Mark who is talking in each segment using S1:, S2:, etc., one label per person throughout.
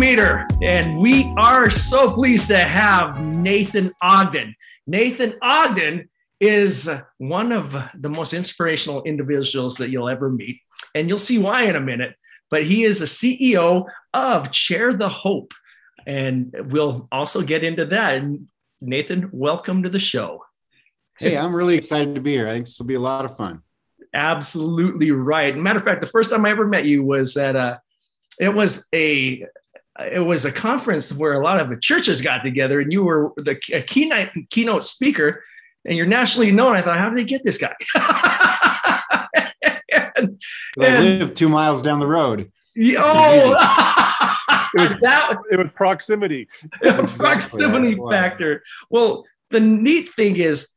S1: meter, and we are so pleased to have Nathan Ogden. Nathan Ogden is one of the most inspirational individuals that you'll ever meet, and you'll see why in a minute. But he is the CEO of Chair the Hope, and we'll also get into that. And Nathan, welcome to the show.
S2: Hey, I'm really excited to be here. I think this will be a lot of fun.
S1: Absolutely right. Matter of fact, the first time I ever met you was at a, it was a, it was a conference where a lot of the churches got together, and you were the keynote keynote speaker, and you're nationally known. I thought, how did they get this guy?
S2: and, I live two miles down the road.
S1: Oh,
S3: it was that it was proximity.
S1: proximity factor. Well, the neat thing is,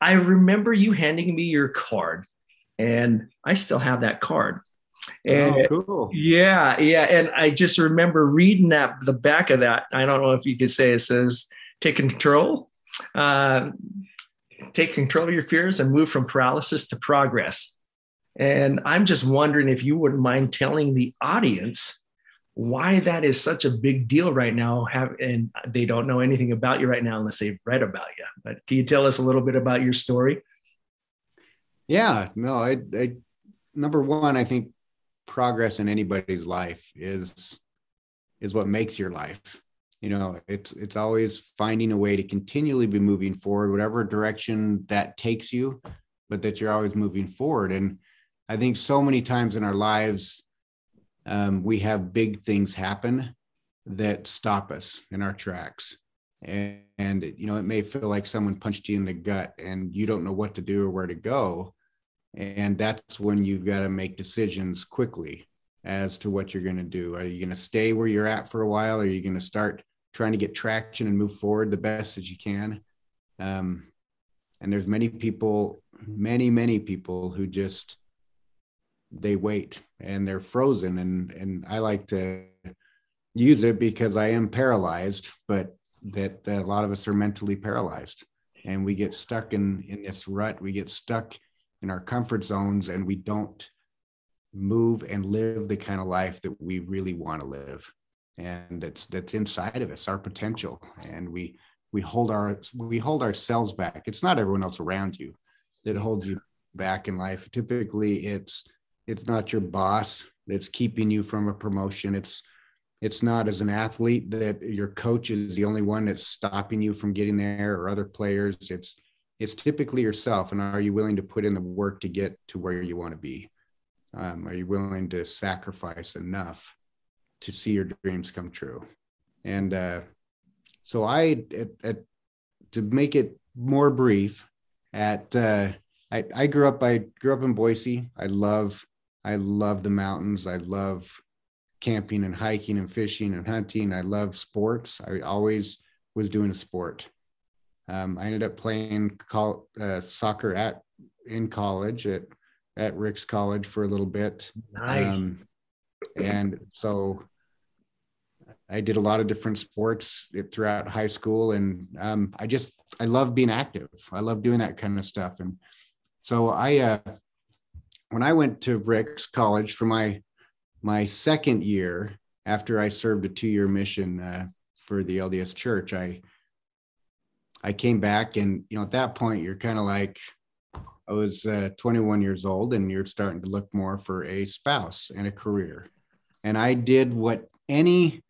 S1: I remember you handing me your card, and I still have that card. And oh, cool. Yeah, yeah. And I just remember reading that the back of that. I don't know if you could say it says take control. Uh, take control of your fears and move from paralysis to progress. And I'm just wondering if you wouldn't mind telling the audience why that is such a big deal right now. Have and they don't know anything about you right now unless they've read about you. But can you tell us a little bit about your story?
S2: Yeah, no, I, I number one, I think progress in anybody's life is is what makes your life. You know, it's it's always finding a way to continually be moving forward, whatever direction that takes you, but that you're always moving forward. And I think so many times in our lives, um, we have big things happen that stop us in our tracks. And, and, you know, it may feel like someone punched you in the gut and you don't know what to do or where to go. And that's when you've got to make decisions quickly as to what you're going to do. Are you going to stay where you're at for a while? Or are you going to start trying to get traction and move forward the best that you can? Um, and there's many people, many, many people who just they wait and they're frozen and and I like to use it because I am paralyzed but that, that a lot of us are mentally paralyzed and we get stuck in in this rut we get stuck in our comfort zones and we don't move and live the kind of life that we really want to live. And it's that's inside of us our potential. And we we hold our we hold ourselves back. It's not everyone else around you that holds you back in life. Typically it's it's not your boss that's keeping you from a promotion. It's it's not as an athlete that your coach is the only one that's stopping you from getting there or other players. It's it's typically yourself and are you willing to put in the work to get to where you want to be um, are you willing to sacrifice enough to see your dreams come true and uh, so i at, at, to make it more brief at uh, I, I grew up i grew up in boise i love I love the mountains. I love camping and hiking and fishing and hunting. I love sports. I always was doing a sport. Um, I ended up playing col- uh, soccer at in college at at Ricks College for a little bit.
S1: Nice. Um,
S2: and so I did a lot of different sports throughout high school, and um, I just I love being active. I love doing that kind of stuff, and so I uh, when I went to Ricks College for my my second year after I served a two year mission uh, for the LDS Church, I I came back and you know at that point you're kind of like I was uh, 21 years old and you're starting to look more for a spouse and a career, and I did what any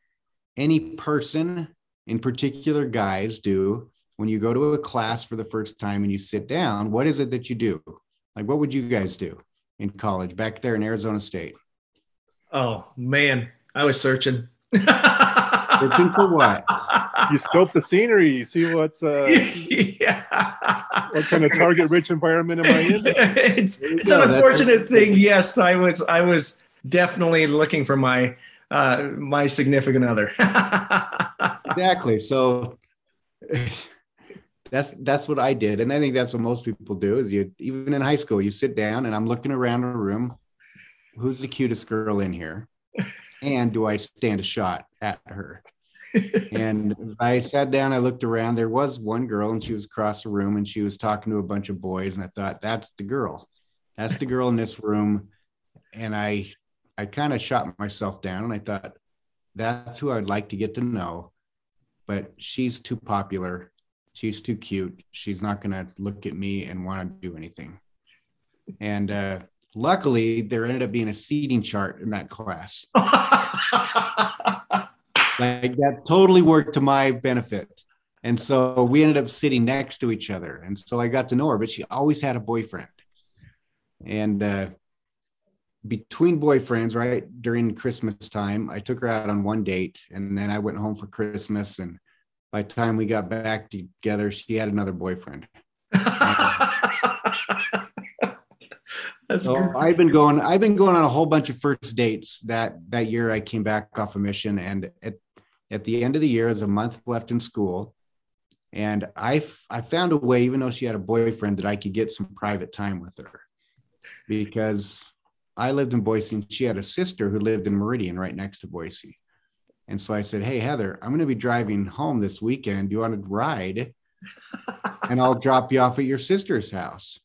S2: any person in particular guys do when you go to a class for the first time and you sit down. What is it that you do? Like what would you guys do? in college back there in Arizona State?
S1: Oh man, I was searching.
S2: searching for what?
S3: You scope the scenery. You see what's uh, yeah. what kind of target rich environment am I in?
S1: it's, it's an unfortunate thing. Yes, I was. I was definitely looking for my uh, my significant other.
S2: exactly. So that's that's what I did, and I think that's what most people do. Is you even in high school, you sit down and I'm looking around a room. Who's the cutest girl in here? And do I stand a shot at her? And I sat down, I looked around. There was one girl, and she was across the room, and she was talking to a bunch of boys. And I thought, that's the girl. That's the girl in this room. And I, I kind of shot myself down, and I thought, that's who I'd like to get to know, but she's too popular. She's too cute. She's not going to look at me and want to do anything. And uh, luckily, there ended up being a seating chart in that class. like that totally worked to my benefit. And so we ended up sitting next to each other. And so I got to know her, but she always had a boyfriend. And uh, between boyfriends, right during Christmas time, I took her out on one date and then I went home for Christmas. And by the time we got back together, she had another boyfriend. so I've been going, I've been going on a whole bunch of first dates that that year I came back off a mission. And at, at the end of the year, there's a month left in school. And I I found a way, even though she had a boyfriend, that I could get some private time with her because I lived in Boise and she had a sister who lived in Meridian right next to Boise. And so I said, Hey, Heather, I'm going to be driving home this weekend. Do you want to ride? and I'll drop you off at your sister's house.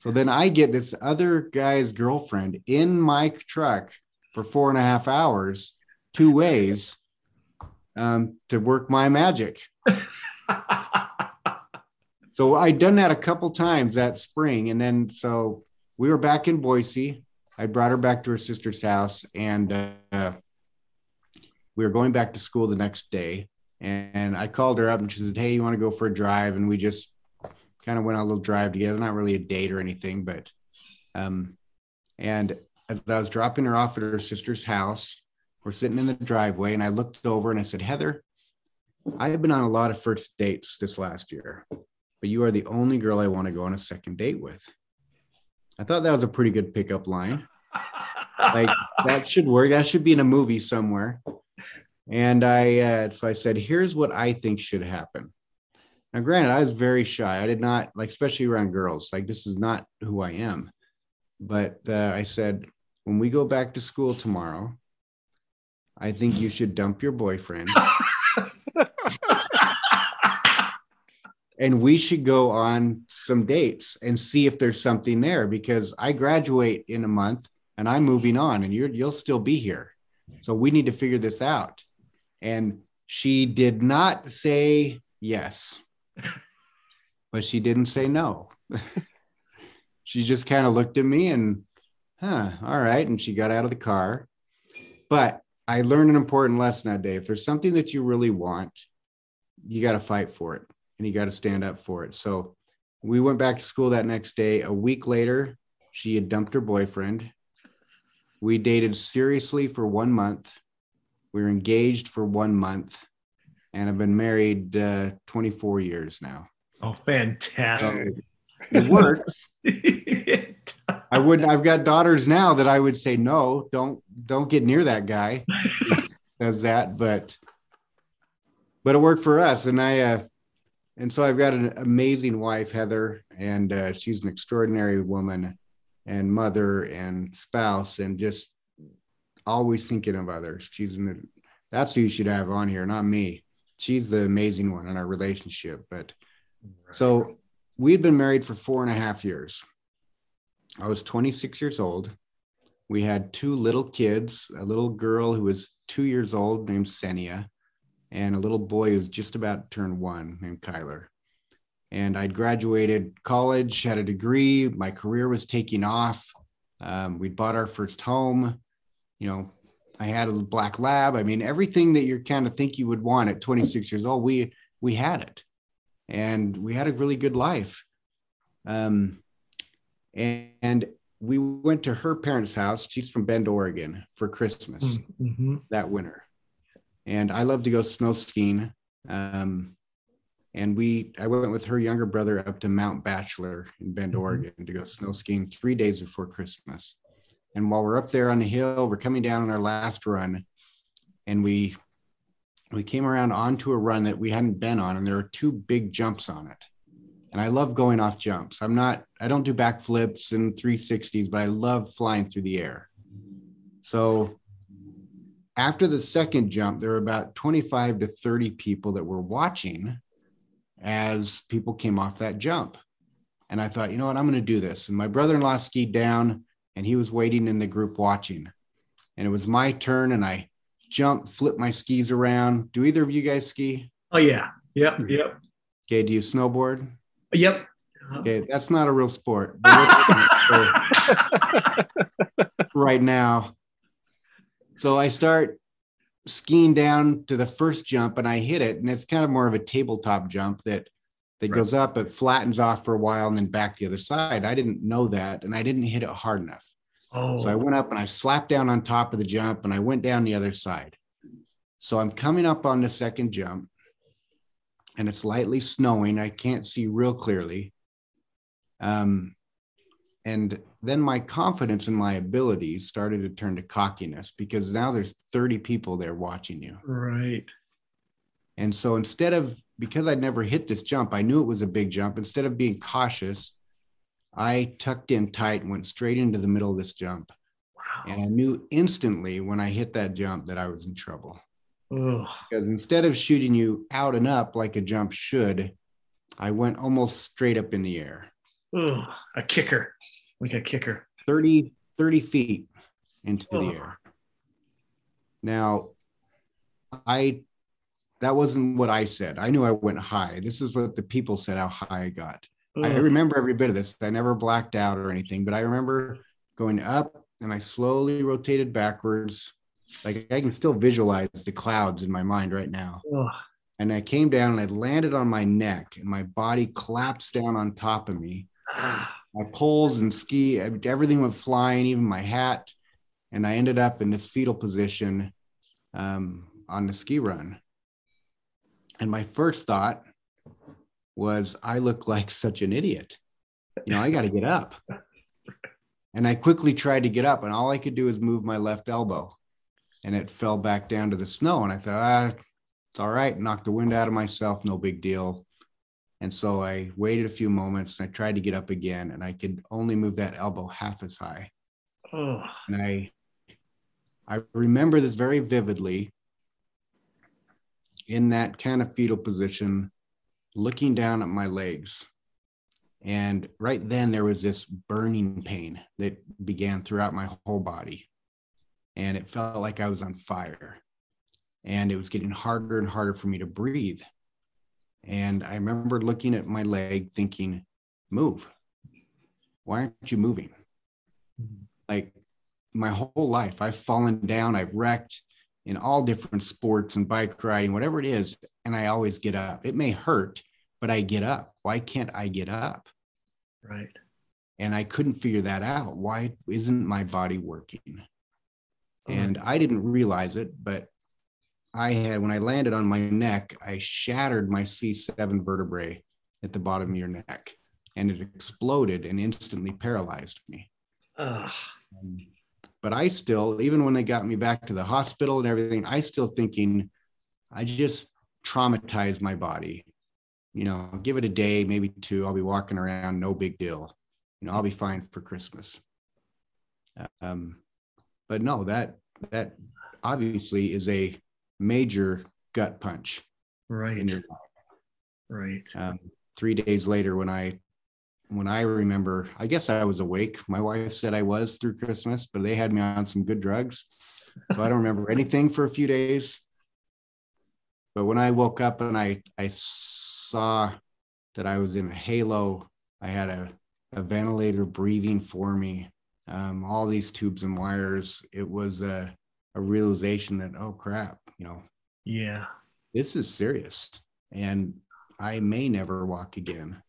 S2: So then I get this other guy's girlfriend in my truck for four and a half hours, two ways um, to work my magic. so I'd done that a couple times that spring. And then so we were back in Boise. I brought her back to her sister's house and uh, we were going back to school the next day. And I called her up and she said, Hey, you want to go for a drive? And we just kind of went on a little drive together, not really a date or anything, but, um, and as I was dropping her off at her sister's house, we're sitting in the driveway and I looked over and I said, Heather, I have been on a lot of first dates this last year, but you are the only girl I want to go on a second date with. I thought that was a pretty good pickup line. like that should work. That should be in a movie somewhere. And I, uh, so I said, here's what I think should happen. Now, granted, I was very shy. I did not like, especially around girls. Like, this is not who I am. But uh, I said, when we go back to school tomorrow, I think you should dump your boyfriend. and we should go on some dates and see if there's something there because I graduate in a month and I'm moving on and you're you'll still be here. So we need to figure this out. And she did not say yes. But she didn't say no. she just kind of looked at me and huh, all right and she got out of the car. But I learned an important lesson that day. If there's something that you really want, you got to fight for it and you got to stand up for it. So we went back to school that next day. A week later, she had dumped her boyfriend. We dated seriously for one month. We were engaged for one month and I've been married uh, 24 years now.
S1: Oh, fantastic. So
S2: it works. I would I've got daughters now that I would say no, don't don't get near that guy. Does that, but but it worked for us. And I uh and so I've got an amazing wife, Heather, and uh, she's an extraordinary woman and mother and spouse, and just always thinking of others. She's an, that's who you should have on here, not me. She's the amazing one in our relationship. But right. so we'd been married for four and a half years. I was 26 years old. We had two little kids, a little girl who was two years old named Senia, and a little boy who's just about to turn one named Kyler. And I'd graduated college, had a degree, my career was taking off. Um, we'd bought our first home. You know, I had a black lab. I mean, everything that you kind of think you would want at 26 years old, we we had it, and we had a really good life. Um, and, and we went to her parents' house. She's from Bend, Oregon, for Christmas mm-hmm. that winter and I love to go snow skiing. Um, and we, I went with her younger brother up to Mount Bachelor in Bend, mm-hmm. Oregon, to go snow skiing three days before Christmas. And while we're up there on the hill, we're coming down on our last run, and we we came around onto a run that we hadn't been on, and there are two big jumps on it. And I love going off jumps. I'm not, I don't do backflips and 360s, but I love flying through the air. So after the second jump, there were about 25 to 30 people that were watching as people came off that jump. And I thought, you know what, I'm going to do this. And my brother in law skied down and he was waiting in the group watching. And it was my turn. And I jump, flip my skis around. Do either of you guys ski?
S1: Oh yeah. Yep. Hmm. Yep.
S2: Okay. Do you snowboard?
S1: Yep.
S2: Okay, that's not a real sport. right now. So I start skiing down to the first jump and I hit it. And it's kind of more of a tabletop jump that that right. goes up, it flattens off for a while and then back the other side. I didn't know that and I didn't hit it hard enough. Oh. So I went up and I slapped down on top of the jump and I went down the other side. So I'm coming up on the second jump and it's lightly snowing. I can't see real clearly. Um, and then my confidence in my abilities started to turn to cockiness because now there's 30 people there watching you.
S1: Right.
S2: And so instead of, because I'd never hit this jump, I knew it was a big jump. Instead of being cautious, I tucked in tight and went straight into the middle of this jump. Wow. And I knew instantly when I hit that jump that I was in trouble. Ugh. Because instead of shooting you out and up like a jump should, I went almost straight up in the air.
S1: Ugh, a kicker, like a kicker.
S2: 30, 30 feet into Ugh. the air. Now, I that wasn't what I said. I knew I went high. This is what the people said how high I got. Ugh. I remember every bit of this. I never blacked out or anything, but I remember going up and I slowly rotated backwards. Like I can still visualize the clouds in my mind right now. And I came down and I landed on my neck and my body collapsed down on top of me. my poles and ski, everything went flying, even my hat. And I ended up in this fetal position um, on the ski run. And my first thought was, I look like such an idiot. You know, I got to get up. And I quickly tried to get up, and all I could do was move my left elbow. And it fell back down to the snow. And I thought, ah, it's all right. Knocked the wind out of myself. No big deal. And so I waited a few moments and I tried to get up again, and I could only move that elbow half as high. Oh. And I, I remember this very vividly in that kind of fetal position, looking down at my legs. And right then, there was this burning pain that began throughout my whole body. And it felt like I was on fire. And it was getting harder and harder for me to breathe. And I remember looking at my leg thinking, move. Why aren't you moving? Mm-hmm. Like my whole life, I've fallen down, I've wrecked, in all different sports and bike riding, whatever it is, and I always get up. It may hurt, but I get up. Why can't I get up?
S1: Right.
S2: And I couldn't figure that out. Why isn't my body working? And I didn't realize it, but I had, when I landed on my neck, I shattered my C7 vertebrae at the bottom of your neck and it exploded and instantly paralyzed me. Ugh but I still, even when they got me back to the hospital and everything, I still thinking, I just traumatized my body. You know, give it a day, maybe two. I'll be walking around, no big deal. You know, I'll be fine for Christmas. Um, but no, that that obviously is a major gut punch.
S1: Right. Right.
S2: Um, three days later, when I when I remember, I guess I was awake. My wife said I was through Christmas, but they had me on some good drugs. So I don't remember anything for a few days. But when I woke up and I, I saw that I was in a halo, I had a, a ventilator breathing for me, um, all these tubes and wires. It was a, a realization that, oh crap, you know,
S1: yeah,
S2: this is serious. And I may never walk again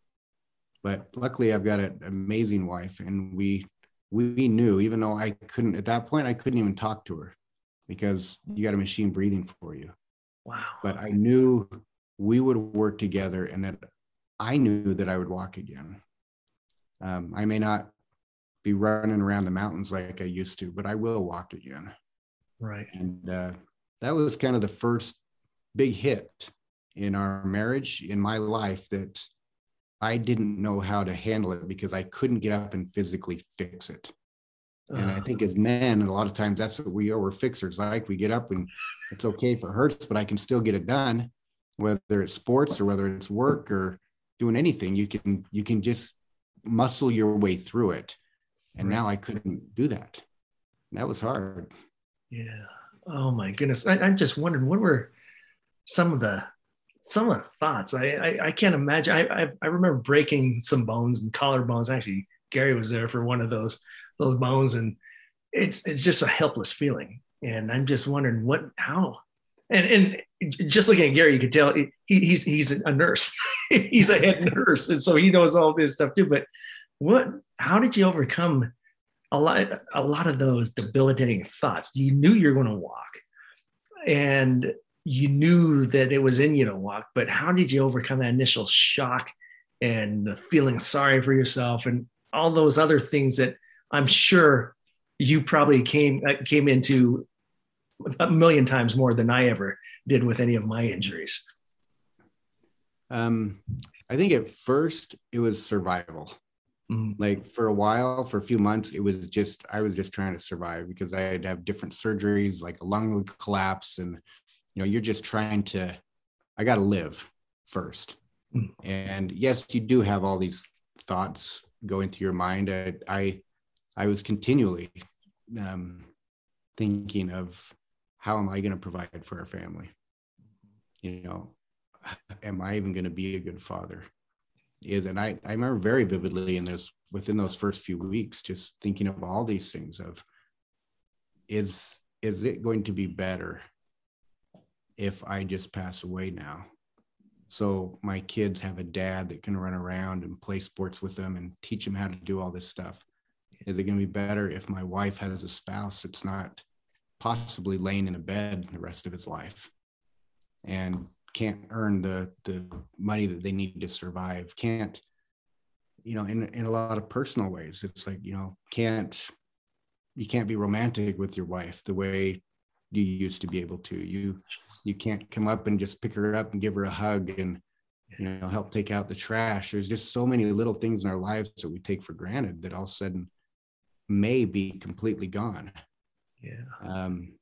S2: but luckily I've got an amazing wife and we we knew even though I couldn't at that point I couldn't even talk to her because you got a machine breathing for you.
S1: Wow.
S2: But I knew we would work together and that I knew that I would walk again. Um, I may not be running around the mountains like I used to, but I will walk again.
S1: Right.
S2: And uh, that was kind of the first big hit in our marriage, in my life, that I didn't know how to handle it because I couldn't get up and physically fix it. And I think ah. as men, a lot of times that's what we are. We're fixers. Like we get up and it's okay if it hurts, but I can still get it done. Whether it's sports or whether it's work or doing anything, you can you can just muscle your way through it. And now I couldn't do that. That was hard.
S1: Yeah. Oh my goodness. I, I just wondered what were some of the some of the thoughts. I I, I can't imagine. I, I, I remember breaking some bones and collarbones. Actually, Gary was there for one of those those bones, and it's it's just a helpless feeling. And I'm just wondering what how and and just looking at Gary, you could tell he, he's he's a nurse. he's a head nurse, and so he knows all this stuff too. But what? How did you overcome a lot a lot of those debilitating thoughts? You knew you're going to walk, and you knew that it was in you to walk. But how did you overcome that initial shock and the feeling sorry for yourself and all those other things that I'm sure you probably came uh, came into a million times more than I ever did with any of my injuries.
S2: Um, I think at first it was survival. Mm-hmm. Like for a while, for a few months, it was just I was just trying to survive because I had to have different surgeries, like a lung would collapse, and you know, you're just trying to. I got to live 1st mm-hmm. and yes, you do have all these thoughts going through your mind. I I, I was continually um, thinking of how am I going to provide for our family? You know, am I even going to be a good father? Is and I I remember very vividly in those within those first few weeks, just thinking of all these things of is is it going to be better if I just pass away now? So my kids have a dad that can run around and play sports with them and teach them how to do all this stuff. Is it going to be better if my wife has a spouse that's not possibly laying in a bed the rest of his life and can't earn the the money that they need to survive can't you know in in a lot of personal ways it's like you know can't you can't be romantic with your wife the way you used to be able to you you can't come up and just pick her up and give her a hug and you know help take out the trash there's just so many little things in our lives that we take for granted that all of a sudden may be completely gone
S1: yeah.
S2: Um,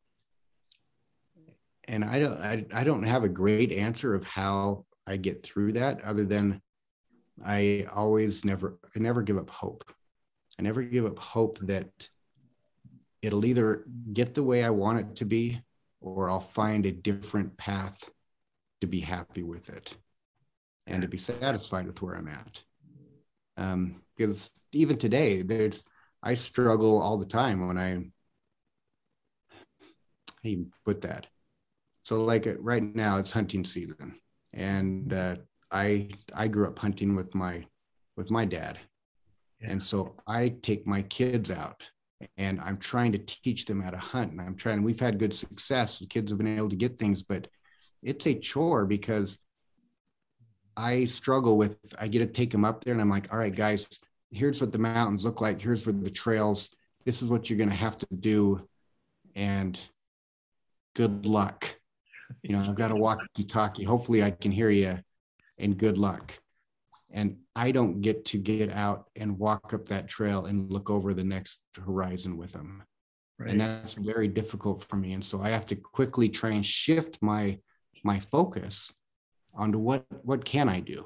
S2: and I don't, I, I don't have a great answer of how I get through that other than I always never, I never give up hope. I never give up hope that it'll either get the way I want it to be or I'll find a different path to be happy with it and to be satisfied with where I'm at. Um, because even today, there's, I struggle all the time when how you put that? So like uh, right now it's hunting season, and uh, I I grew up hunting with my with my dad, yeah. and so I take my kids out and I'm trying to teach them how to hunt. And I'm trying, we've had good success. The kids have been able to get things, but it's a chore because I struggle with, I get to take them up there and I'm like, all right, guys, here's what the mountains look like. Here's where the trails, this is what you're going to have to do. And good luck. You know, I've got a walkie talkie. Hopefully, I can hear you, and good luck. And I don't get to get out and walk up that trail and look over the next horizon with them. Right. And that's very difficult for me. And so I have to quickly try and shift my my focus onto what what can I do.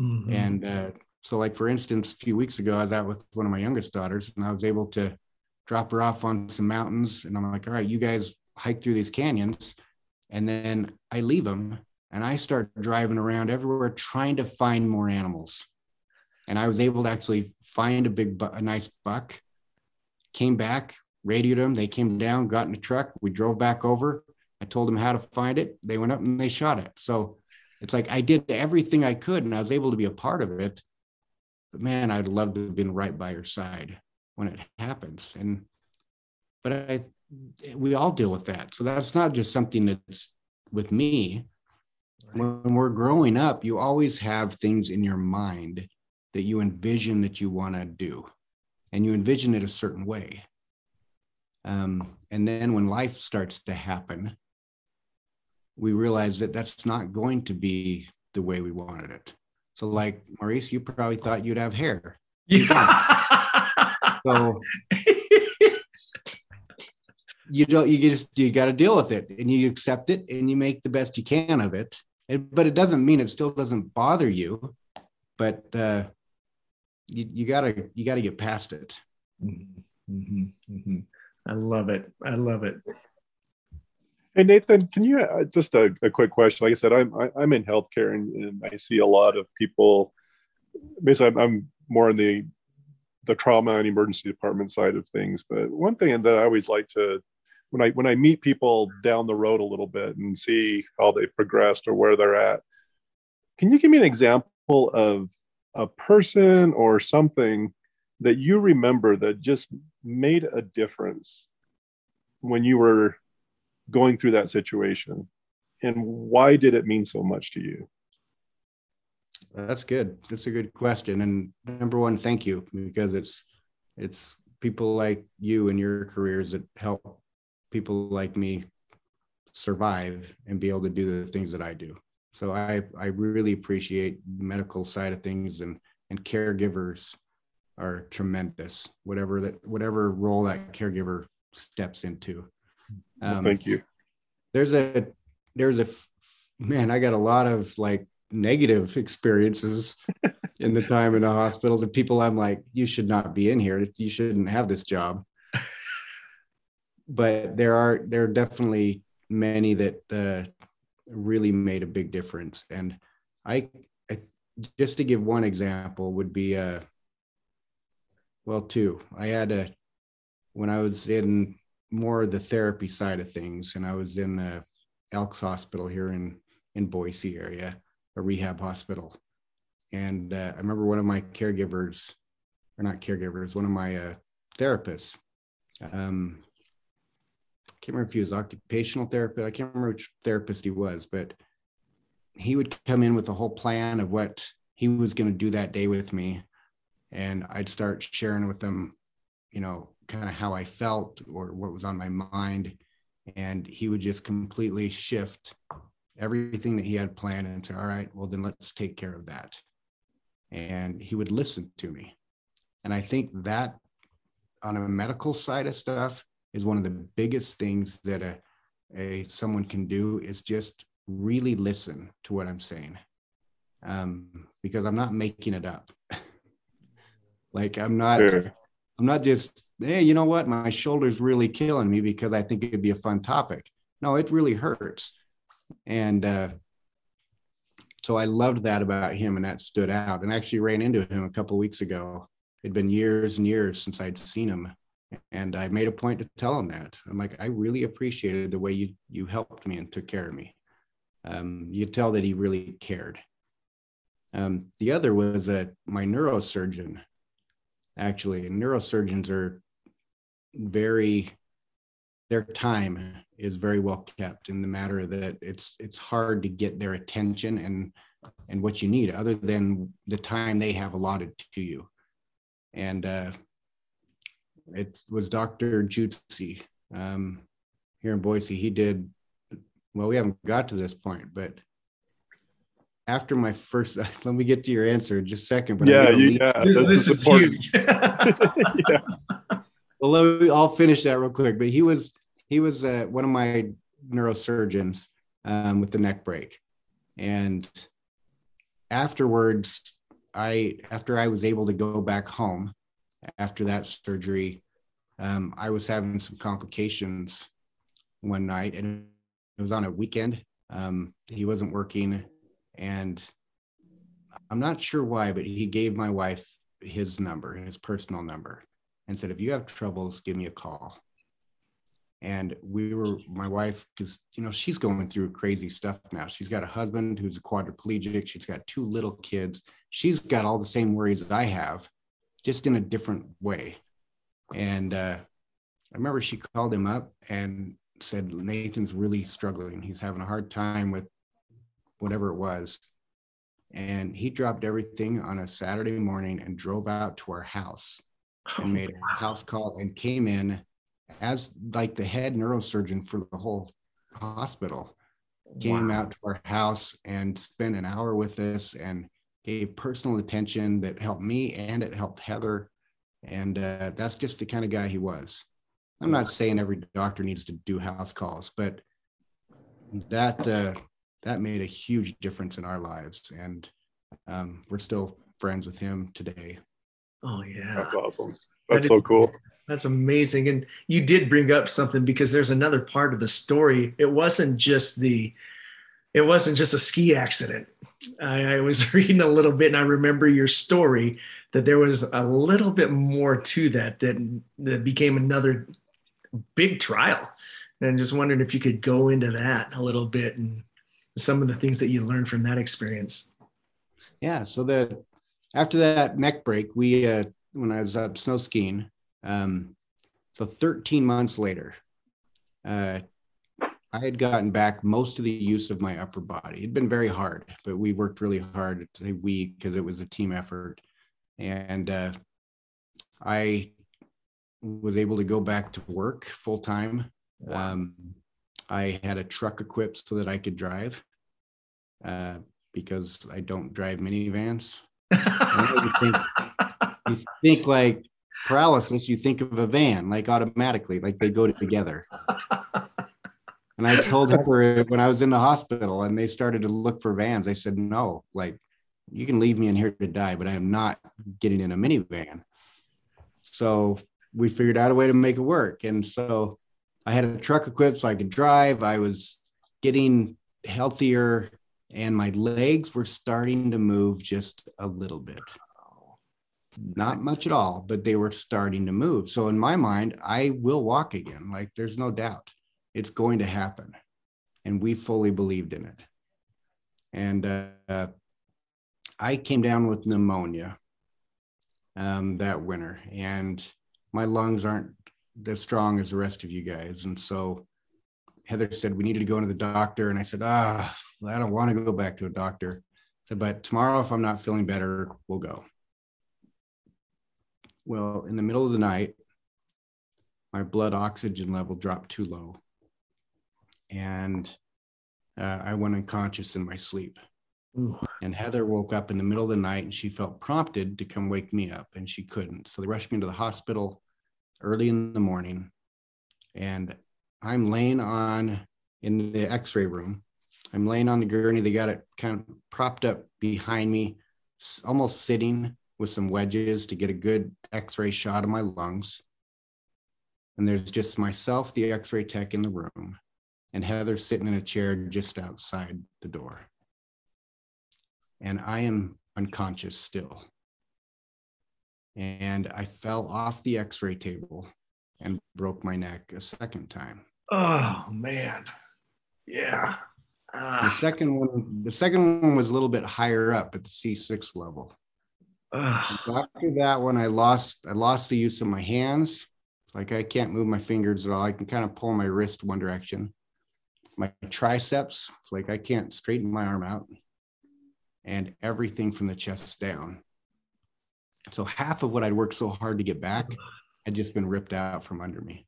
S2: Mm-hmm. And uh, so, like for instance, a few weeks ago, I was out with one of my youngest daughters, and I was able to drop her off on some mountains. And I'm like, all right, you guys hike through these canyons and then I leave them and I start driving around everywhere trying to find more animals. And I was able to actually find a big, a nice buck. Came back, radioed them. They came down, got in the truck. We drove back over. I told them how to find it. They went up and they shot it. So it's like I did everything I could, and I was able to be a part of it. But man, I'd love to have been right by your side when it happens. And but I we all deal with that. So that's not just something that's with me. When we're growing up, you always have things in your mind that you envision that you want to do, and you envision it a certain way. Um, and then when life starts to happen, we realize that that's not going to be the way we wanted it. So, like Maurice, you probably thought you'd have hair. Yeah. so you don't you just you got to deal with it and you accept it and you make the best you can of it but it doesn't mean it still doesn't bother you but uh you, you gotta you gotta get past it
S1: mm-hmm. Mm-hmm. mm-hmm. i love it i love it
S3: Hey Nathan, can you uh, just a, a, quick question? Like I said, I'm I, am i am in healthcare and, and, I see a lot of people. Basically, I'm, I'm, more in the the trauma and emergency department side of things. But one thing that I always like to when I when I meet people down the road a little bit and see how they've progressed or where they're at, can you give me an example of a person or something that you remember that just made a difference when you were going through that situation? And why did it mean so much to you?
S2: That's good. That's a good question. And number one thank you because it's it's people like you and your careers that help people like me survive and be able to do the things that i do so i i really appreciate the medical side of things and and caregivers are tremendous whatever that whatever role that caregiver steps into
S3: um, well, thank you.
S2: There's a there's a man. I got a lot of like negative experiences in the time in the hospitals and people I'm like, you should not be in here. You shouldn't have this job. But there are there are definitely many that uh, really made a big difference. And I, I just to give one example would be uh well two. I had a when I was in more the therapy side of things. And I was in the Elks Hospital here in in Boise area, a rehab hospital. And uh, I remember one of my caregivers, or not caregivers, one of my uh, therapists. Um, can't remember if he was occupational therapist. I can't remember which therapist he was, but he would come in with a whole plan of what he was going to do that day with me. And I'd start sharing with them, you know, kind of how I felt or what was on my mind. And he would just completely shift everything that he had planned and say, All right, well, then let's take care of that. And he would listen to me. And I think that on a medical side of stuff is one of the biggest things that a, a someone can do is just really listen to what I'm saying. Um, because I'm not making it up. like I'm not sure. I'm not just hey, you know what? My shoulder's really killing me because I think it'd be a fun topic. No, it really hurts. And uh, so I loved that about him and that stood out. And I actually ran into him a couple weeks ago. It'd been years and years since I'd seen him. And I made a point to tell him that. I'm like, I really appreciated the way you you helped me and took care of me. Um, you tell that he really cared. Um, the other was that my neurosurgeon. Actually, neurosurgeons are very their time is very well kept in the matter that it's it's hard to get their attention and and what you need other than the time they have allotted to you and uh, it was dr jutsi um, here in boise. He did well we haven't got to this point but after my first let me get to your answer in just a second but
S3: yeah, you, yeah
S1: this, this is, is huge.
S2: yeah. Well, let me, I'll finish that real quick. But he was he was uh, one of my neurosurgeons um, with the neck break, and afterwards, I after I was able to go back home after that surgery, um, I was having some complications one night, and it was on a weekend. Um, he wasn't working, and I'm not sure why, but he gave my wife his number, his personal number and said, if you have troubles, give me a call. And we were, my wife, because, you know, she's going through crazy stuff now. She's got a husband who's a quadriplegic. She's got two little kids. She's got all the same worries that I have, just in a different way. And uh, I remember she called him up and said, Nathan's really struggling. He's having a hard time with whatever it was. And he dropped everything on a Saturday morning and drove out to our house and made a house call and came in as like the head neurosurgeon for the whole hospital came wow. out to our house and spent an hour with us and gave personal attention that helped me and it helped heather and uh, that's just the kind of guy he was i'm not saying every doctor needs to do house calls but that uh, that made a huge difference in our lives and um, we're still friends with him today
S1: Oh yeah.
S3: That's awesome. That's that so is, cool.
S1: That's amazing. And you did bring up something because there's another part of the story. It wasn't just the it wasn't just a ski accident. I, I was reading a little bit and I remember your story that there was a little bit more to that that that became another big trial. And just wondering if you could go into that a little bit and some of the things that you learned from that experience.
S2: Yeah. So the after that neck break, we uh, when I was up snow skiing, um, so 13 months later, uh, I had gotten back most of the use of my upper body. It'd been very hard, but we worked really hard. To say we because it was a team effort, and uh, I was able to go back to work full time. Wow. Um, I had a truck equipped so that I could drive uh, because I don't drive minivans. you, think, you think like paralysis, you think of a van like automatically, like they go together. And I told her when I was in the hospital and they started to look for vans, I said, no, like you can leave me in here to die, but I am not getting in a minivan. So we figured out a way to make it work. And so I had a truck equipped so I could drive. I was getting healthier and my legs were starting to move just a little bit. Not much at all, but they were starting to move. So in my mind, I will walk again. Like there's no doubt it's going to happen. And we fully believed in it. And uh, I came down with pneumonia um, that winter, and my lungs aren't as strong as the rest of you guys. And so Heather said we needed to go into the doctor, and I said, ah, I don't want to go back to a doctor. Said, but tomorrow, if I'm not feeling better, we'll go. Well, in the middle of the night, my blood oxygen level dropped too low, and uh, I went unconscious in my sleep. Ooh. And Heather woke up in the middle of the night and she felt prompted to come wake me up and she couldn't. So they rushed me to the hospital early in the morning. And I'm laying on in the x ray room. I'm laying on the gurney. They got it kind of propped up behind me, almost sitting with some wedges to get a good x ray shot of my lungs. And there's just myself, the x ray tech in the room, and Heather sitting in a chair just outside the door and I am unconscious still. And I fell off the x ray table and broke my neck a second time.
S1: Oh, man. Yeah.
S2: The ah. second one, the second one was a little bit higher up at the C6 level. After that one, I lost I lost the use of my hands. Like I can't move my fingers at all. I can kind of pull my wrist one direction. My triceps, like I can't straighten my arm out and everything from the chest down. So half of what I'd worked so hard to get back had just been ripped out from under me.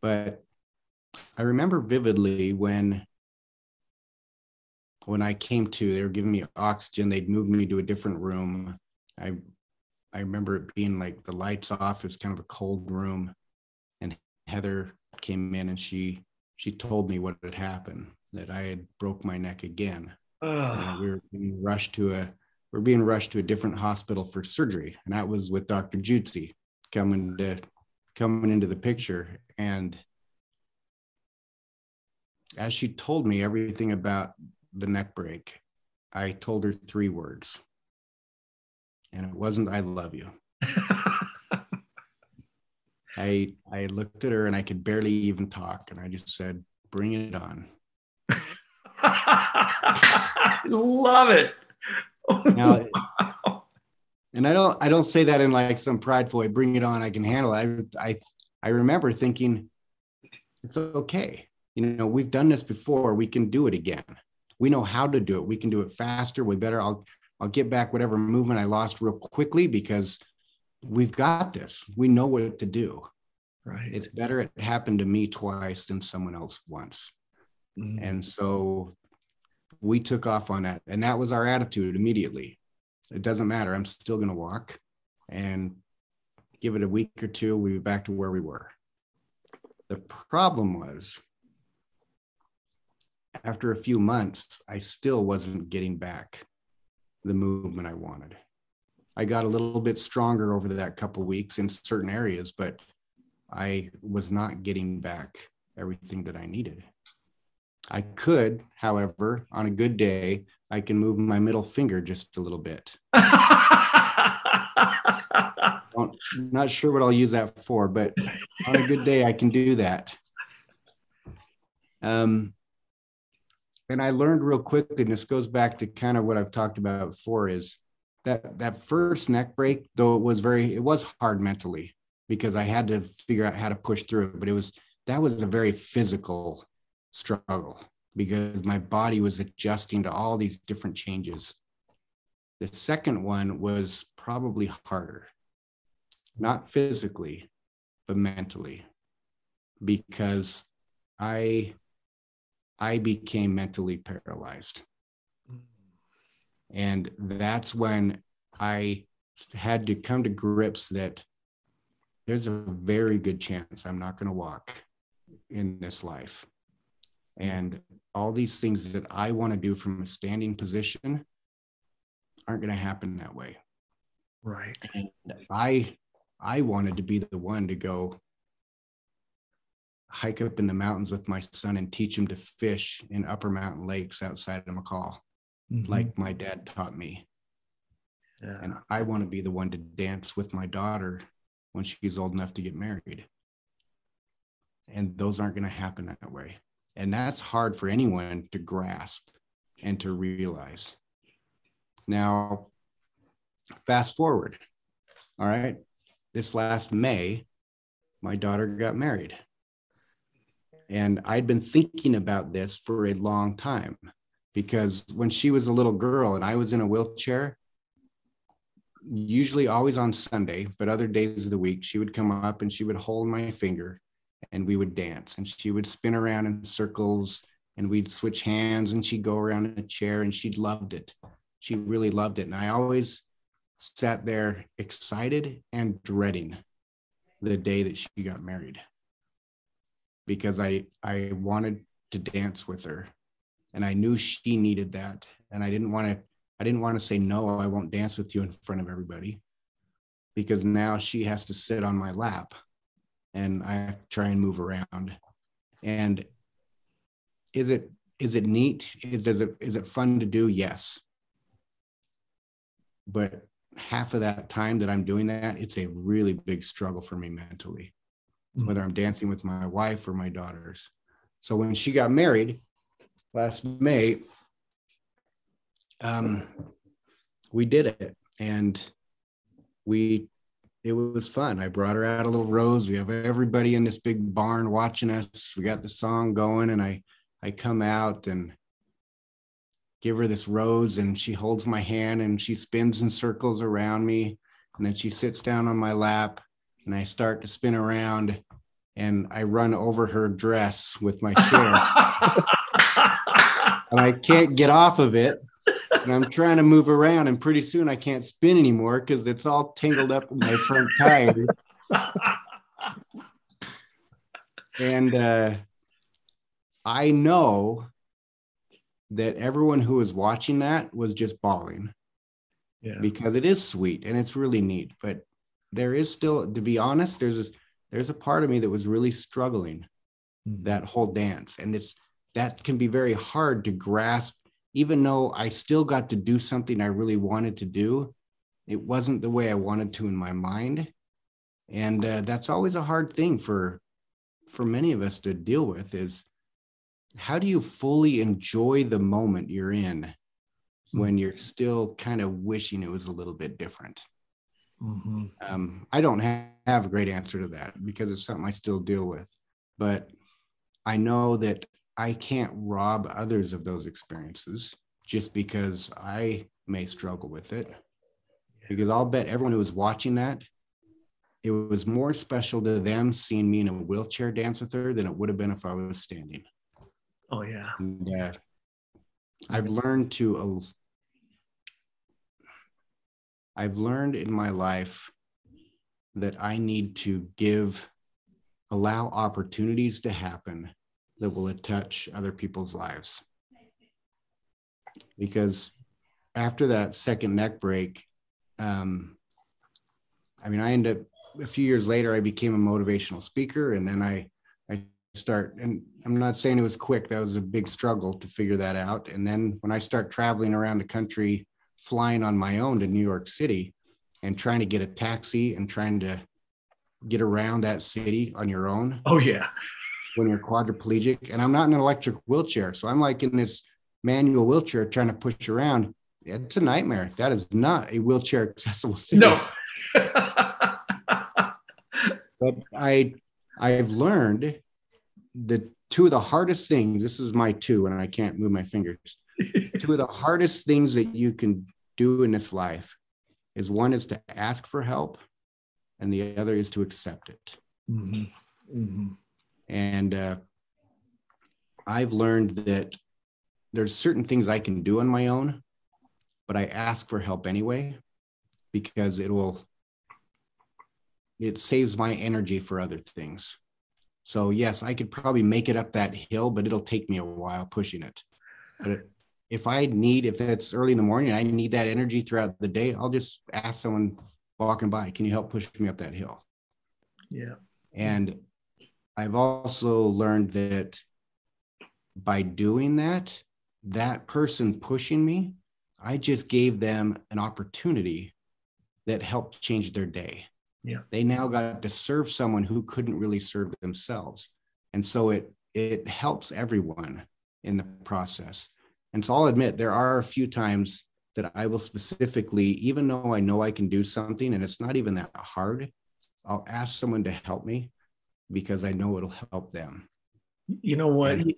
S2: But I remember vividly when when I came to, they were giving me oxygen. They'd moved me to a different room. I I remember it being like the lights off. It was kind of a cold room, and Heather came in and she she told me what had happened that I had broke my neck again. Uh, we were being rushed to a we are being rushed to a different hospital for surgery, and that was with Dr. Jutsi coming to coming into the picture. And as she told me everything about the neck break, I told her three words, and it wasn't "I love you." I I looked at her and I could barely even talk, and I just said, "Bring it on."
S1: Love it.
S2: Now, and I don't I don't say that in like some prideful way. Bring it on, I can handle it. I I I remember thinking, it's okay. You know, we've done this before. We can do it again. We know how to do it. We can do it faster. We better. I'll I'll get back whatever movement I lost real quickly because we've got this. We know what to do.
S1: Right.
S2: It's better it happened to me twice than someone else once. Mm. And so we took off on that. And that was our attitude immediately. It doesn't matter. I'm still going to walk and give it a week or two. We'll be back to where we were. The problem was after a few months, I still wasn't getting back the movement I wanted. I got a little bit stronger over that couple weeks in certain areas, but I was not getting back everything that I needed. I could, however, on a good day, I can move my middle finger just a little bit. not sure what I'll use that for, but on a good day, I can do that. Um, and I learned real quickly, and this goes back to kind of what I've talked about before, is that that first neck break, though it was very, it was hard mentally because I had to figure out how to push through it. But it was that was a very physical struggle because my body was adjusting to all these different changes. The second one was probably harder, not physically, but mentally, because I I became mentally paralyzed. And that's when I had to come to grips that there's a very good chance I'm not going to walk in this life. And all these things that I want to do from a standing position aren't going to happen that way.
S1: Right.
S2: And I I wanted to be the one to go hike up in the mountains with my son and teach him to fish in upper mountain lakes outside of McCall, mm-hmm. like my dad taught me. Yeah. And I want to be the one to dance with my daughter when she's old enough to get married. And those aren't going to happen that way. And that's hard for anyone to grasp and to realize. Now, fast forward. All right. This last May, my daughter got married. And I'd been thinking about this for a long time because when she was a little girl and I was in a wheelchair, usually always on Sunday, but other days of the week, she would come up and she would hold my finger and we would dance and she would spin around in circles and we'd switch hands and she'd go around in a chair and she loved it. She really loved it. And I always sat there excited and dreading the day that she got married because I I wanted to dance with her and I knew she needed that. And I didn't want to I didn't want to say no I won't dance with you in front of everybody because now she has to sit on my lap and I try and move around. And is it is it neat? Is, is it is it fun to do? Yes. But half of that time that I'm doing that it's a really big struggle for me mentally mm-hmm. whether I'm dancing with my wife or my daughters. So when she got married last May, um, we did it and we it was fun. I brought her out a little rose. We have everybody in this big barn watching us. We got the song going, and I I come out and give her this rose, and she holds my hand and she spins in circles around me, and then she sits down on my lap, and I start to spin around and I run over her dress with my chair. and I can't get off of it. And I'm trying to move around, and pretty soon I can't spin anymore because it's all tangled up in my front tire. and uh, I know that everyone who was watching that was just bawling yeah. because it is sweet and it's really neat. But there is still, to be honest, there's a, there's a part of me that was really struggling mm-hmm. that whole dance, and it's that can be very hard to grasp. Even though I still got to do something I really wanted to do, it wasn't the way I wanted to in my mind, and uh, that's always a hard thing for for many of us to deal with. Is how do you fully enjoy the moment you're in when you're still kind of wishing it was a little bit different? Mm-hmm. Um, I don't have, have a great answer to that because it's something I still deal with. But I know that I can't rob others of those experiences just because I may struggle with it. Because I'll bet everyone who was watching that, it was more special to them seeing me in a wheelchair dance with her than it would have been if I was standing.
S1: Oh, yeah.
S2: And, uh, I've learned to I've learned in my life that I need to give, allow opportunities to happen that will touch other people's lives. Because after that second neck break, um, I mean, I end up a few years later, I became a motivational speaker, and then I I start and I'm not saying it was quick. That was a big struggle to figure that out. And then when I start traveling around the country, flying on my own to New York City, and trying to get a taxi and trying to get around that city on your own.
S1: Oh yeah.
S2: When you're quadriplegic, and I'm not in an electric wheelchair, so I'm like in this manual wheelchair trying to push around. It's a nightmare. That is not a wheelchair accessible city.
S1: No.
S2: but I I've learned the two of the hardest things. This is my two, and I can't move my fingers. two of the hardest things that you can do in this life is one is to ask for help, and the other is to accept it. Mm-hmm. Mm-hmm. And uh, I've learned that there's certain things I can do on my own, but I ask for help anyway because it will it saves my energy for other things. So yes, I could probably make it up that hill, but it'll take me a while pushing it. But if I need, if it's early in the morning, I need that energy throughout the day, I'll just ask someone walking by, can you help push me up that hill?
S1: Yeah.
S2: And I've also learned that by doing that, that person pushing me, I just gave them an opportunity that helped change their day.
S1: Yeah.
S2: They now got to serve someone who couldn't really serve themselves. And so it it helps everyone in the process. And so I'll admit there are a few times that I will specifically, even though I know I can do something and it's not even that hard, I'll ask someone to help me because I know it'll help them.
S1: You know what? And,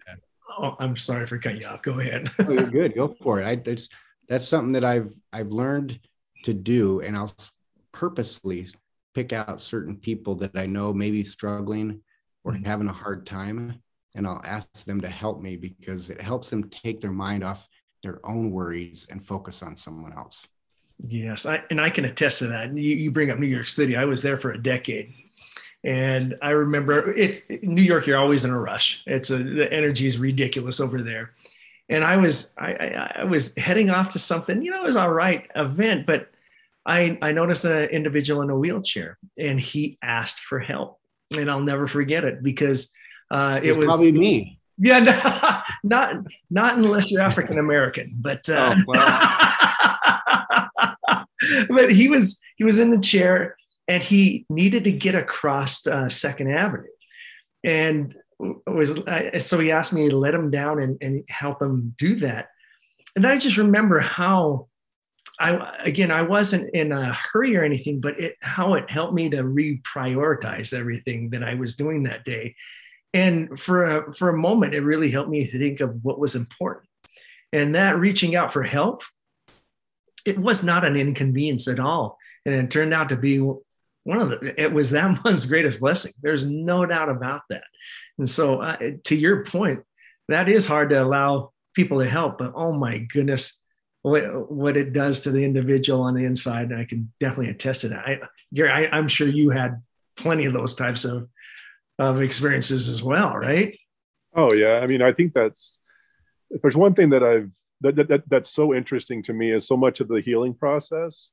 S1: oh, I'm sorry for cutting you off. Go ahead.
S2: oh, you're good. Go for it. I, that's that's something that I've I've learned to do, and I'll purposely pick out certain people that I know may be struggling or mm-hmm. having a hard time, and I'll ask them to help me because it helps them take their mind off their own worries and focus on someone else.
S1: Yes, I, and I can attest to that. You, you bring up New York City. I was there for a decade, and I remember it's New York. You're always in a rush. It's a, the energy is ridiculous over there, and I was I, I, I was heading off to something. You know, it was all right event, but I, I noticed an individual in a wheelchair and he asked for help. And I'll never forget it because uh, it, was
S2: probably me.
S1: Yeah, no, not not unless you're African American, but uh, oh, but he was he was in the chair and he needed to get across uh, Second Avenue, and was uh, so he asked me to let him down and, and help him do that. And I just remember how I again, I wasn't in a hurry or anything, but it how it helped me to reprioritize everything that I was doing that day. And for a, for a moment, it really helped me think of what was important. And that reaching out for help, it was not an inconvenience at all. And it turned out to be one of the, it was that one's greatest blessing. There's no doubt about that. And so, uh, to your point, that is hard to allow people to help, but oh my goodness, what what it does to the individual on the inside. And I can definitely attest to that. I, Gary, I, am sure you had plenty of those types of of experiences as well, right?
S3: Oh yeah. I mean, I think that's if there's one thing that I've that, that, that's so interesting to me is so much of the healing process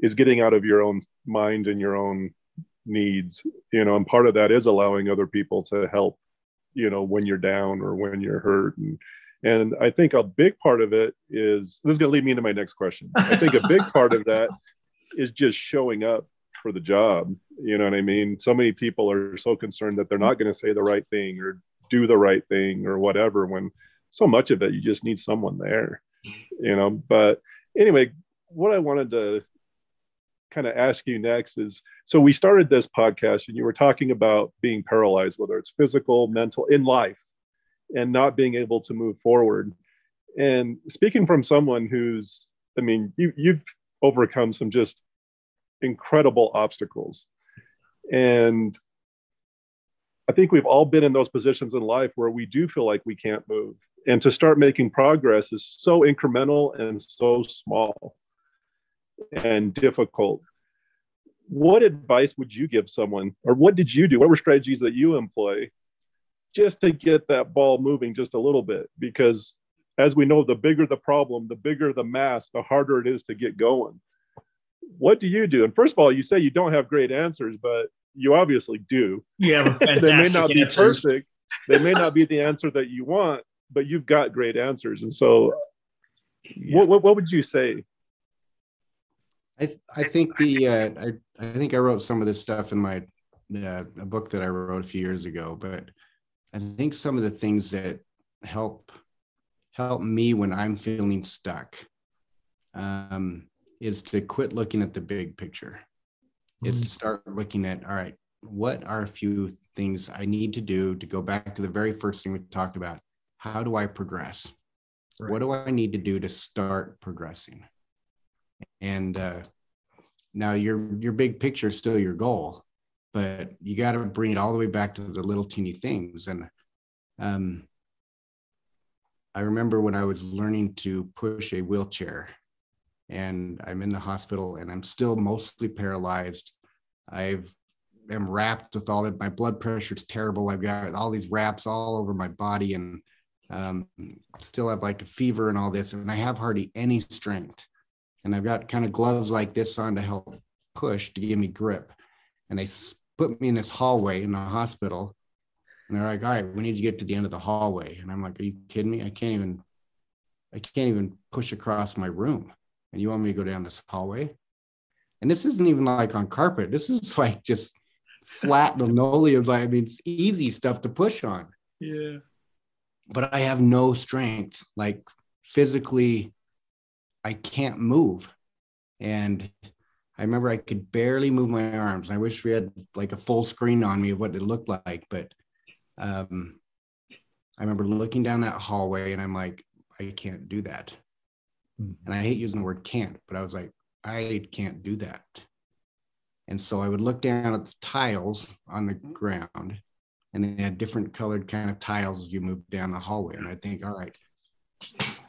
S3: is getting out of your own mind and your own needs you know and part of that is allowing other people to help you know when you're down or when you're hurt and and I think a big part of it is this is going to lead me into my next question. I think a big part of that is just showing up for the job. You know what I mean? So many people are so concerned that they're not going to say the right thing or do the right thing or whatever when so much of it you just need someone there. You know, but anyway, what I wanted to kind of ask you next is so we started this podcast and you were talking about being paralyzed whether it's physical, mental in life and not being able to move forward. And speaking from someone who's, I mean, you, you've overcome some just incredible obstacles. And I think we've all been in those positions in life where we do feel like we can't move. And to start making progress is so incremental and so small and difficult. What advice would you give someone, or what did you do? What were strategies that you employ just to get that ball moving just a little bit because as we know the bigger the problem the bigger the mass the harder it is to get going what do you do? And first of all, you say you don't have great answers, but you obviously do.
S1: Yeah,
S3: they may not be answers. perfect. They may not be the answer that you want, but you've got great answers. And so, yeah. what, what, what would you say?
S2: I I think the uh, I I think I wrote some of this stuff in my uh, a book that I wrote a few years ago, but I think some of the things that help help me when I'm feeling stuck um, is to quit looking at the big picture. Mm-hmm. Is to start looking at all right, what are a few things I need to do to go back to the very first thing we talked about? How do I progress? Right. What do I need to do to start progressing? And uh, now your your big picture is still your goal, but you got to bring it all the way back to the little teeny things. And um, I remember when I was learning to push a wheelchair, and I'm in the hospital, and I'm still mostly paralyzed. I've am wrapped with all that. My blood pressure is terrible. I've got all these wraps all over my body, and um, still have like a fever and all this, and I have hardly any strength. And I've got kind of gloves like this on to help push to give me grip. And they put me in this hallway in the hospital. And they're like, all right, we need to get to the end of the hallway. And I'm like, are you kidding me? I can't even, I can't even push across my room. And you want me to go down this hallway? And this isn't even like on carpet. This is like just flat linoleum. I mean, it's easy stuff to push on.
S1: Yeah.
S2: But I have no strength. Like physically, I can't move. And I remember I could barely move my arms. I wish we had like a full screen on me of what it looked like, but um, I remember looking down that hallway and I'm like, I can't do that. Mm-hmm. And I hate using the word can't, but I was like, I can't do that. And so I would look down at the tiles on the ground and they had different colored kind of tiles as you move down the hallway. And I think, all right,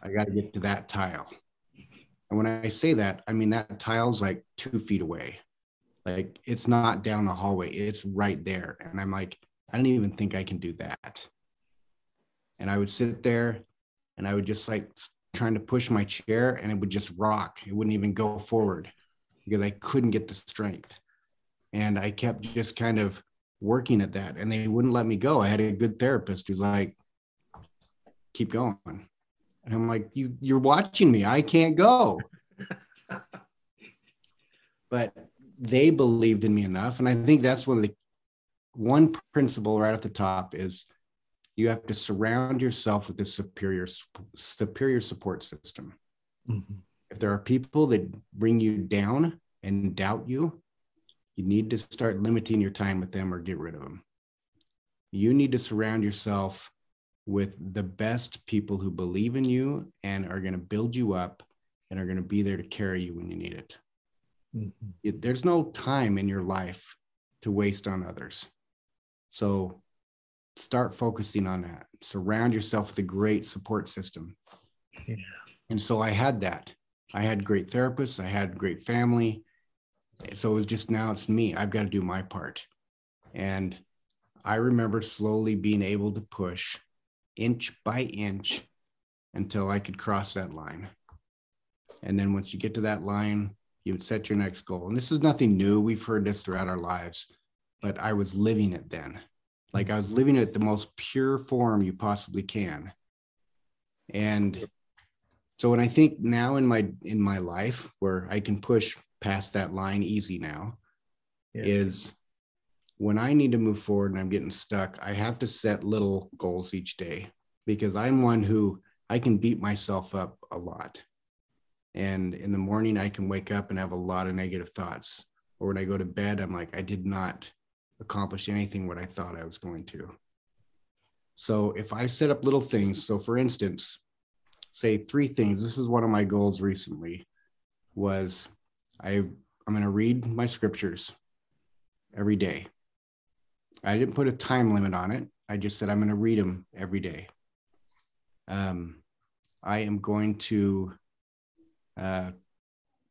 S2: I got to get to that tile. And when I say that, I mean that tile's like two feet away. Like it's not down the hallway, it's right there. And I'm like, I don't even think I can do that. And I would sit there and I would just like trying to push my chair and it would just rock. It wouldn't even go forward because I couldn't get the strength. And I kept just kind of working at that and they wouldn't let me go. I had a good therapist who's like, keep going. And I'm like, you you're watching me. I can't go. but they believed in me enough. And I think that's one of the one principle right at the top is you have to surround yourself with a superior superior support system. Mm-hmm. If there are people that bring you down and doubt you, you need to start limiting your time with them or get rid of them. You need to surround yourself with the best people who believe in you and are going to build you up and are going to be there to carry you when you need it. Mm-hmm. it. There's no time in your life to waste on others. So start focusing on that. Surround yourself with a great support system. Yeah. And so I had that. I had great therapists, I had great family. So it was just now it's me. I've got to do my part. And I remember slowly being able to push inch by inch until I could cross that line. And then once you get to that line, you would set your next goal. And this is nothing new. We've heard this throughout our lives, but I was living it then. Like I was living it the most pure form you possibly can. And so when I think now in my in my life where I can push past that line easy now yeah. is when I need to move forward and I'm getting stuck, I have to set little goals each day because I'm one who I can beat myself up a lot. And in the morning, I can wake up and have a lot of negative thoughts. Or when I go to bed, I'm like, I did not accomplish anything what I thought I was going to. So if I set up little things, so for instance, say three things, this is one of my goals recently was I I'm going to read my scriptures every day. I didn't put a time limit on it. I just said I'm going to read them every day. Um, I am going to. Uh,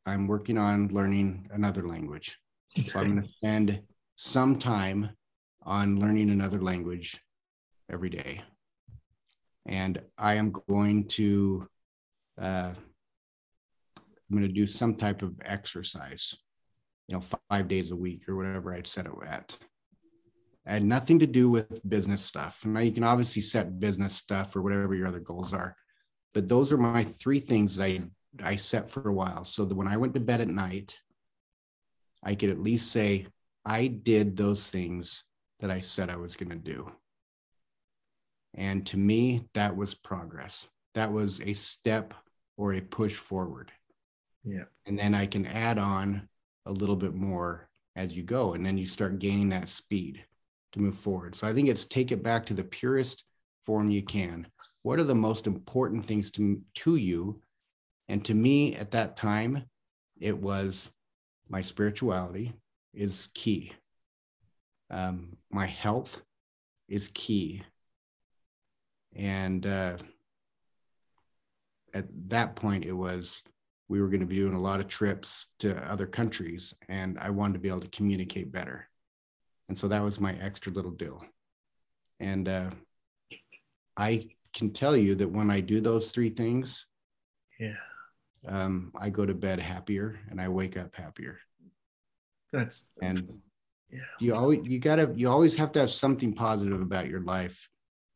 S2: I'm working on learning another language, okay. so I'm going to spend some time on learning another language every day, and I am going to. Uh, I'm going to do some type of exercise, you know, five days a week or whatever I'd set it at. It had nothing to do with business stuff. Now you can obviously set business stuff or whatever your other goals are, but those are my three things that I I set for a while, so that when I went to bed at night, I could at least say I did those things that I said I was going to do. And to me, that was progress. That was a step or a push forward.
S1: Yeah.
S2: And then I can add on a little bit more as you go. And then you start gaining that speed to move forward. So I think it's take it back to the purest form you can. What are the most important things to, to you? And to me at that time, it was my spirituality is key. Um, my health is key. And uh, at that point, it was we were going to be doing a lot of trips to other countries, and I wanted to be able to communicate better. And so that was my extra little deal. And uh, I can tell you that when I do those three things,
S1: yeah,
S2: um, I go to bed happier and I wake up happier.
S1: That's
S2: and
S1: yeah.
S2: You always you gotta you always have to have something positive about your life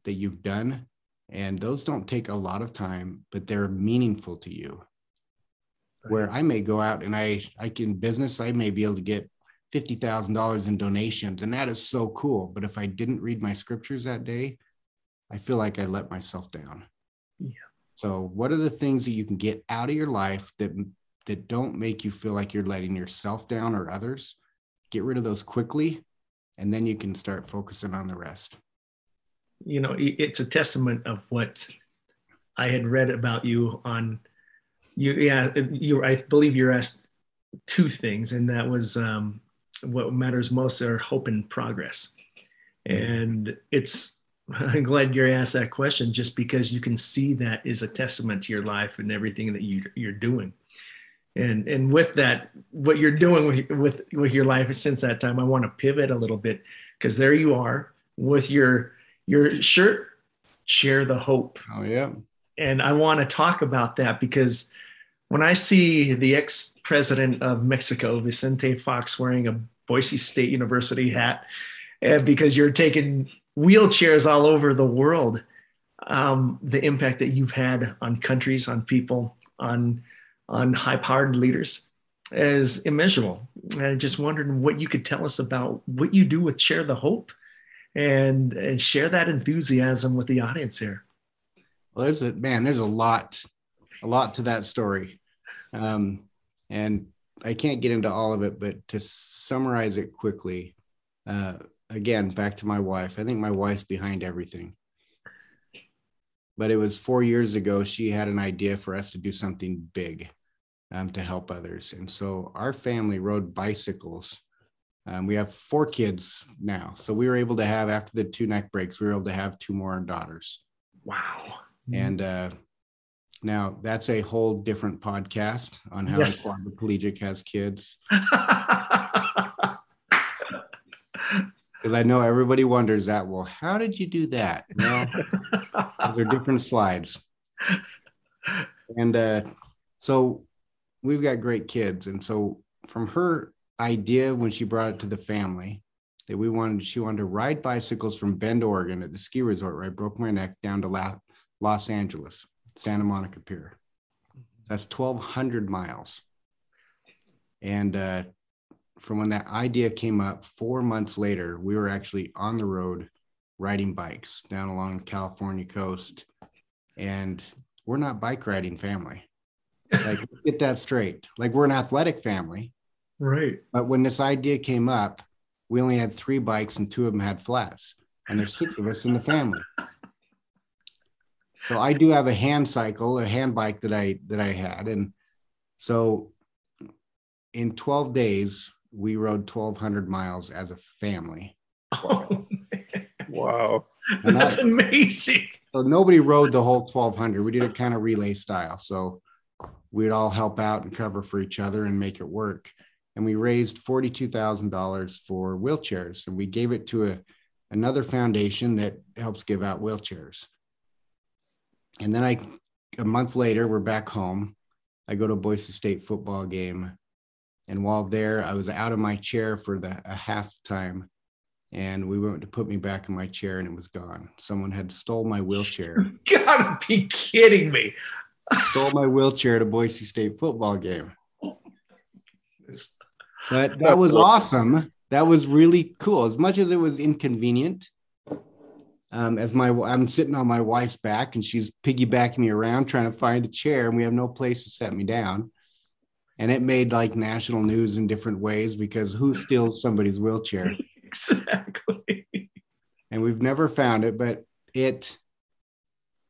S2: that you've done. And those don't take a lot of time, but they're meaningful to you. Right. Where I may go out and I I can business, I may be able to get fifty thousand dollars in donations, and that is so cool. But if I didn't read my scriptures that day, I feel like I let myself down.
S1: Yeah.
S2: So, what are the things that you can get out of your life that that don't make you feel like you're letting yourself down or others? get rid of those quickly and then you can start focusing on the rest
S1: you know it's a testament of what i had read about you on you yeah you i believe you're asked two things and that was um, what matters most are hope and progress. Mm-hmm. And it's i'm glad gary asked that question just because you can see that is a testament to your life and everything that you, you're doing. And and with that what you're doing with with with your life since that time i want to pivot a little bit because there you are with your your shirt share the hope.
S2: Oh yeah.
S1: And i want to talk about that because when i see the ex-president of mexico vicente fox wearing a boise state university hat and because you're taking wheelchairs all over the world um, the impact that you've had on countries on people on on high powered leaders is immeasurable. And I just wondered what you could tell us about what you do with Share the Hope and, and share that enthusiasm with the audience here.
S2: Well, there's a man, there's a lot, a lot to that story. Um, and I can't get into all of it, but to summarize it quickly, uh, again, back to my wife. I think my wife's behind everything. But it was four years ago she had an idea for us to do something big um, to help others. And so our family rode bicycles. Um, we have four kids now. So we were able to have after the two neck breaks we were able to have two more daughters.
S1: Wow.
S2: And uh, now that's a whole different podcast on how yes. quadriplegic has kids because I know everybody wonders that. Well, how did you do that? Well, those are different slides. And uh, so we've got great kids. And so from her idea when she brought it to the family that we wanted, she wanted to ride bicycles from Bend, Oregon at the ski resort where I broke my neck down to La- Los Angeles, Santa Monica Pier. That's 1,200 miles. And uh, from when that idea came up four months later, we were actually on the road riding bikes down along the California coast. And we're not bike riding family. Like, get that straight. Like, we're an athletic family.
S1: Right.
S2: But when this idea came up, we only had three bikes and two of them had flats. And there's six of us in the family. So I do have a hand cycle, a hand bike that I that I had. And so in 12 days, we rode 1200 miles as a family.
S1: Oh,
S3: wow.
S1: That's that, amazing.
S2: So nobody rode the whole 1200 we did it kind of relay style. So we'd all help out and cover for each other and make it work. And we raised $42000 for wheelchairs. And we gave it to a, another foundation that helps give out wheelchairs and then i a month later we're back home I go to Boise State football game. And while there, I was out of my chair for the a half time. And we went to put me back in my chair and it was gone. Someone had stole my wheelchair.
S1: You gotta be kidding me.
S2: stole my wheelchair at a Boise State football game. But that was awesome. That was really cool. As much as it was inconvenient, um, as my I'm sitting on my wife's back and she's piggybacking me around trying to find a chair, and we have no place to set me down. And it made like national news in different ways because who steals somebody's wheelchair?
S1: exactly.
S2: And we've never found it, but it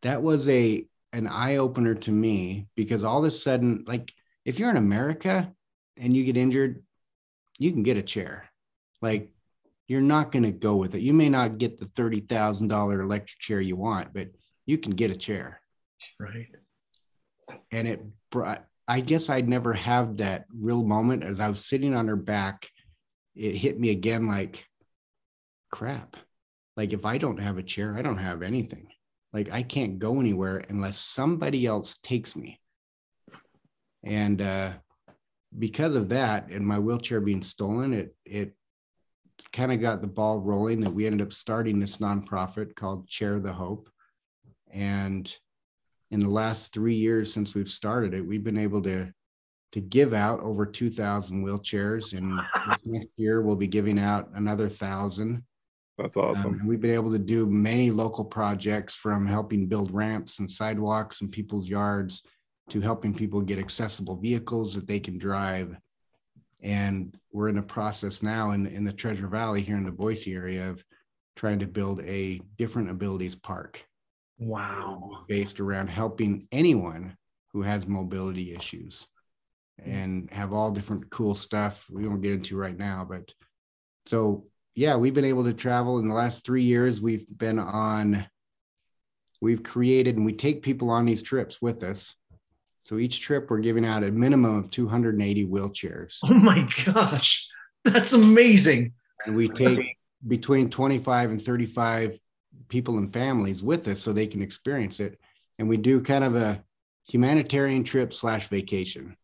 S2: that was a an eye opener to me because all of a sudden, like if you're in America and you get injured, you can get a chair. Like you're not going to go with it. You may not get the $30,000 electric chair you want, but you can get a chair.
S1: Right.
S2: And it brought, I guess I'd never have that real moment as I was sitting on her back. It hit me again like, crap. Like if I don't have a chair, I don't have anything. Like I can't go anywhere unless somebody else takes me. And uh, because of that and my wheelchair being stolen, it it kind of got the ball rolling that we ended up starting this nonprofit called Chair the Hope. And in the last three years since we've started it, we've been able to to give out over 2,000 wheelchairs. And next year, we'll be giving out another thousand.
S3: That's awesome. Um,
S2: we've been able to do many local projects from helping build ramps and sidewalks in people's yards to helping people get accessible vehicles that they can drive and we're in a process now in, in the Treasure Valley here in the Boise area of trying to build a different abilities park.
S1: Wow.
S2: Based around helping anyone who has mobility issues and have all different cool stuff we won't get into right now. But so, yeah, we've been able to travel in the last three years. We've been on, we've created and we take people on these trips with us so each trip, we're giving out a minimum of 280 wheelchairs.
S1: Oh my gosh, that's amazing.
S2: And we take between 25 and 35 people and families with us so they can experience it. And we do kind of a humanitarian trip slash vacation.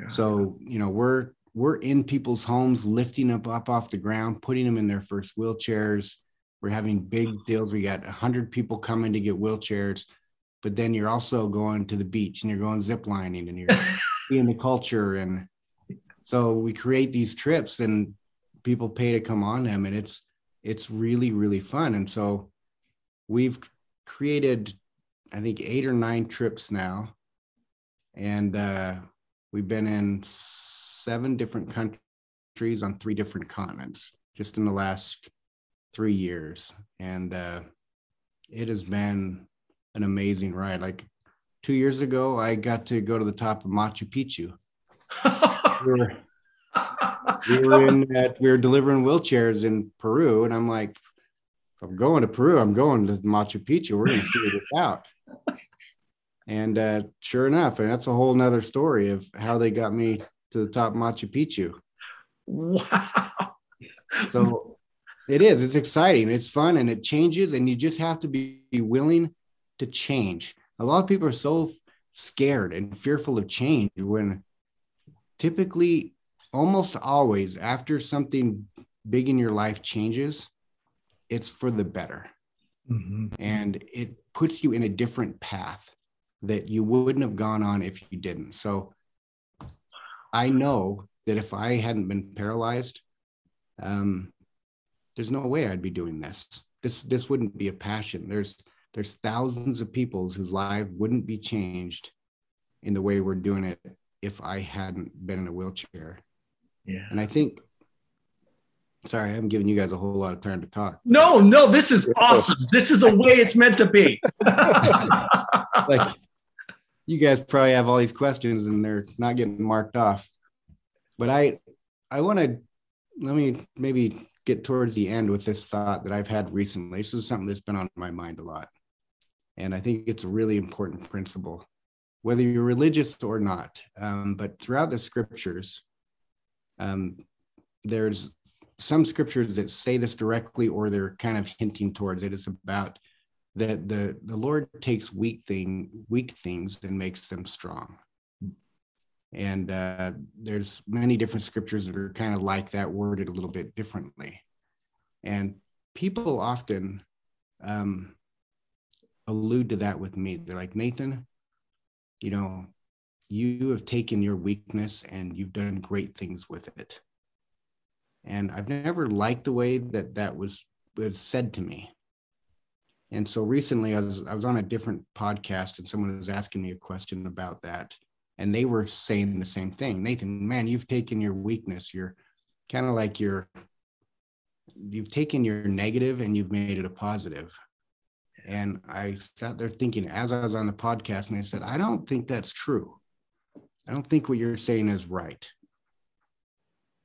S2: Yeah. So, you know, we're we're in people's homes, lifting them up off the ground, putting them in their first wheelchairs. We're having big mm. deals. We got 100 people coming to get wheelchairs but then you're also going to the beach and you're going zip lining and you're seeing the culture. And so we create these trips and people pay to come on them and it's it's really really fun. And so we've created i think eight or nine trips now. And uh, we've been in seven different countries on three different continents just in the last three years. And uh, it has been an amazing ride. Like two years ago, I got to go to the top of Machu Picchu. we, were, we were in that we were delivering wheelchairs in Peru, and I'm like, I'm going to Peru. I'm going to Machu Picchu. We're going to figure this out. And uh, sure enough, and that's a whole nother story of how they got me to the top of Machu Picchu.
S1: Wow.
S2: So it is. It's exciting. It's fun, and it changes. And you just have to be willing to change. A lot of people are so scared and fearful of change when typically, almost always, after something big in your life changes, it's for the better. Mm-hmm. And it puts you in a different path that you wouldn't have gone on if you didn't. So I know that if I hadn't been paralyzed, um, there's no way I'd be doing this. This this wouldn't be a passion. There's there's thousands of people whose lives wouldn't be changed in the way we're doing it if I hadn't been in a wheelchair.
S1: Yeah.
S2: And I think sorry, I'm giving you guys a whole lot of time to talk.
S1: No, no, this is awesome. This is a way it's meant to be.
S2: like you guys probably have all these questions and they're not getting marked off. But I I want to let me maybe get towards the end with this thought that I've had recently. This is something that's been on my mind a lot. And I think it's a really important principle, whether you're religious or not. Um, but throughout the scriptures, um, there's some scriptures that say this directly or they're kind of hinting towards it. It's about that the, the Lord takes weak thing, weak things and makes them strong. And uh, there's many different scriptures that are kind of like that, worded a little bit differently. And people often um, allude to that with me. They're like, Nathan, you know, you have taken your weakness and you've done great things with it. And I've never liked the way that that was, was said to me. And so recently I was, I was on a different podcast and someone was asking me a question about that. And they were saying the same thing. Nathan, man, you've taken your weakness. You're kind of like your, you've taken your negative and you've made it a positive. And I sat there thinking as I was on the podcast and I said, I don't think that's true. I don't think what you're saying is right.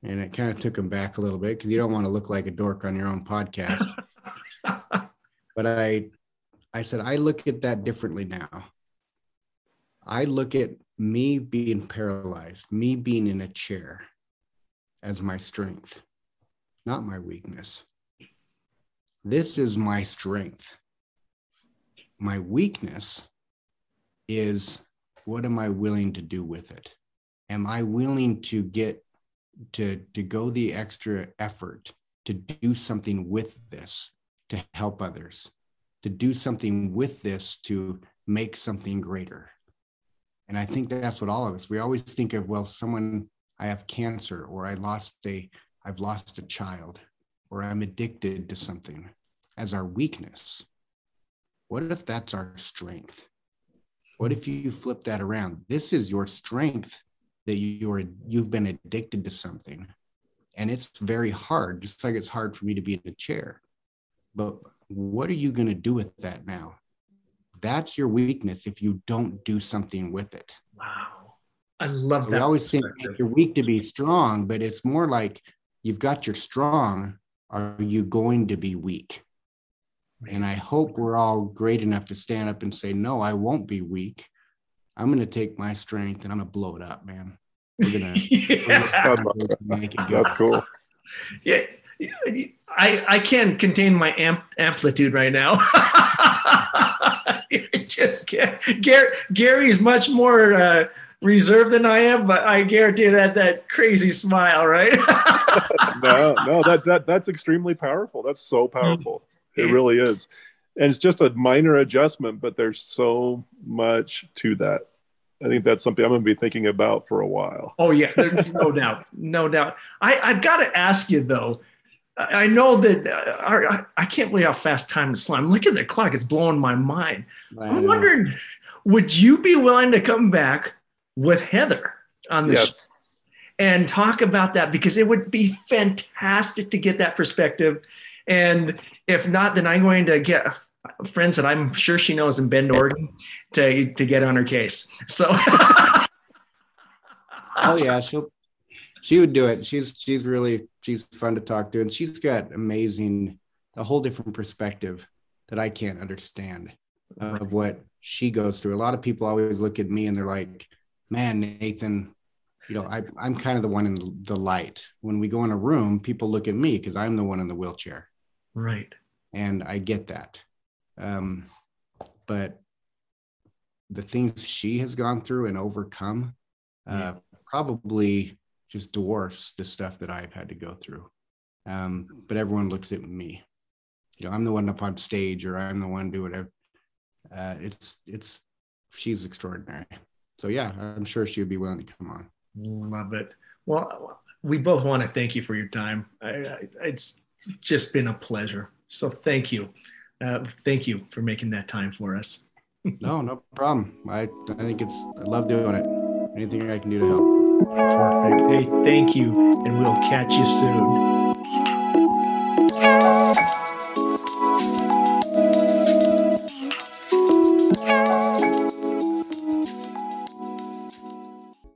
S2: And it kind of took him back a little bit because you don't want to look like a dork on your own podcast. but I I said, I look at that differently now. I look at me being paralyzed, me being in a chair as my strength, not my weakness. This is my strength. My weakness is what am I willing to do with it? Am I willing to get to to go the extra effort to do something with this to help others, to do something with this to make something greater? And I think that's what all of us, we always think of, well, someone, I have cancer, or I lost a, I've lost a child, or I'm addicted to something as our weakness. What if that's our strength? What if you flip that around? This is your strength that you're you've been addicted to something. And it's very hard, just like it's hard for me to be in a chair. But what are you going to do with that now? That's your weakness if you don't do something with it.
S1: Wow. I love
S2: so
S1: that.
S2: We always think you're weak to be strong, but it's more like you've got your strong. Are you going to be weak? And I hope we're all great enough to stand up and say, no, I won't be weak. I'm going to take my strength and I'm going to blow it up, man. We're going
S3: to make it That's cool.
S1: Yeah. I, I can't contain my amp, amplitude right now. just Gary, Gary's much more uh, reserved than I am, but I guarantee that that crazy smile, right?
S3: no, no, that that that's extremely powerful. That's so powerful. It really is. And it's just a minor adjustment, but there's so much to that. I think that's something I'm going to be thinking about for a while.
S1: Oh yeah, there's no doubt, no doubt. I, I've got to ask you though. I know that uh, our, I can't believe how fast time is flying. Look at the clock; it's blowing my mind. I'm wondering, would you be willing to come back with Heather on this yes. show and talk about that? Because it would be fantastic to get that perspective and if not, then I'm going to get friends that I'm sure she knows in Bend, Oregon, to to get on her case. So.
S2: oh yeah, she'll she would do it. She's she's really she's fun to talk to, and she's got amazing a whole different perspective that I can't understand of what she goes through. A lot of people always look at me and they're like, "Man, Nathan, you know, I, I'm kind of the one in the light. When we go in a room, people look at me because I'm the one in the wheelchair.
S1: Right.
S2: And I get that. Um, but the things she has gone through and overcome uh, yeah. probably just dwarfs the stuff that I've had to go through. Um, but everyone looks at me. You know, I'm the one up on stage or I'm the one doing whatever. Uh, it's, it's, she's extraordinary. So yeah, I'm sure she would be willing to come on.
S1: Love it. Well, we both want to thank you for your time. I, I, it's just been a pleasure. So thank you. Uh, thank you for making that time for us.
S2: no, no problem. I, I think it's, I love doing it. Anything I can do to help.
S1: Perfect. Hey, thank you. And we'll catch you soon.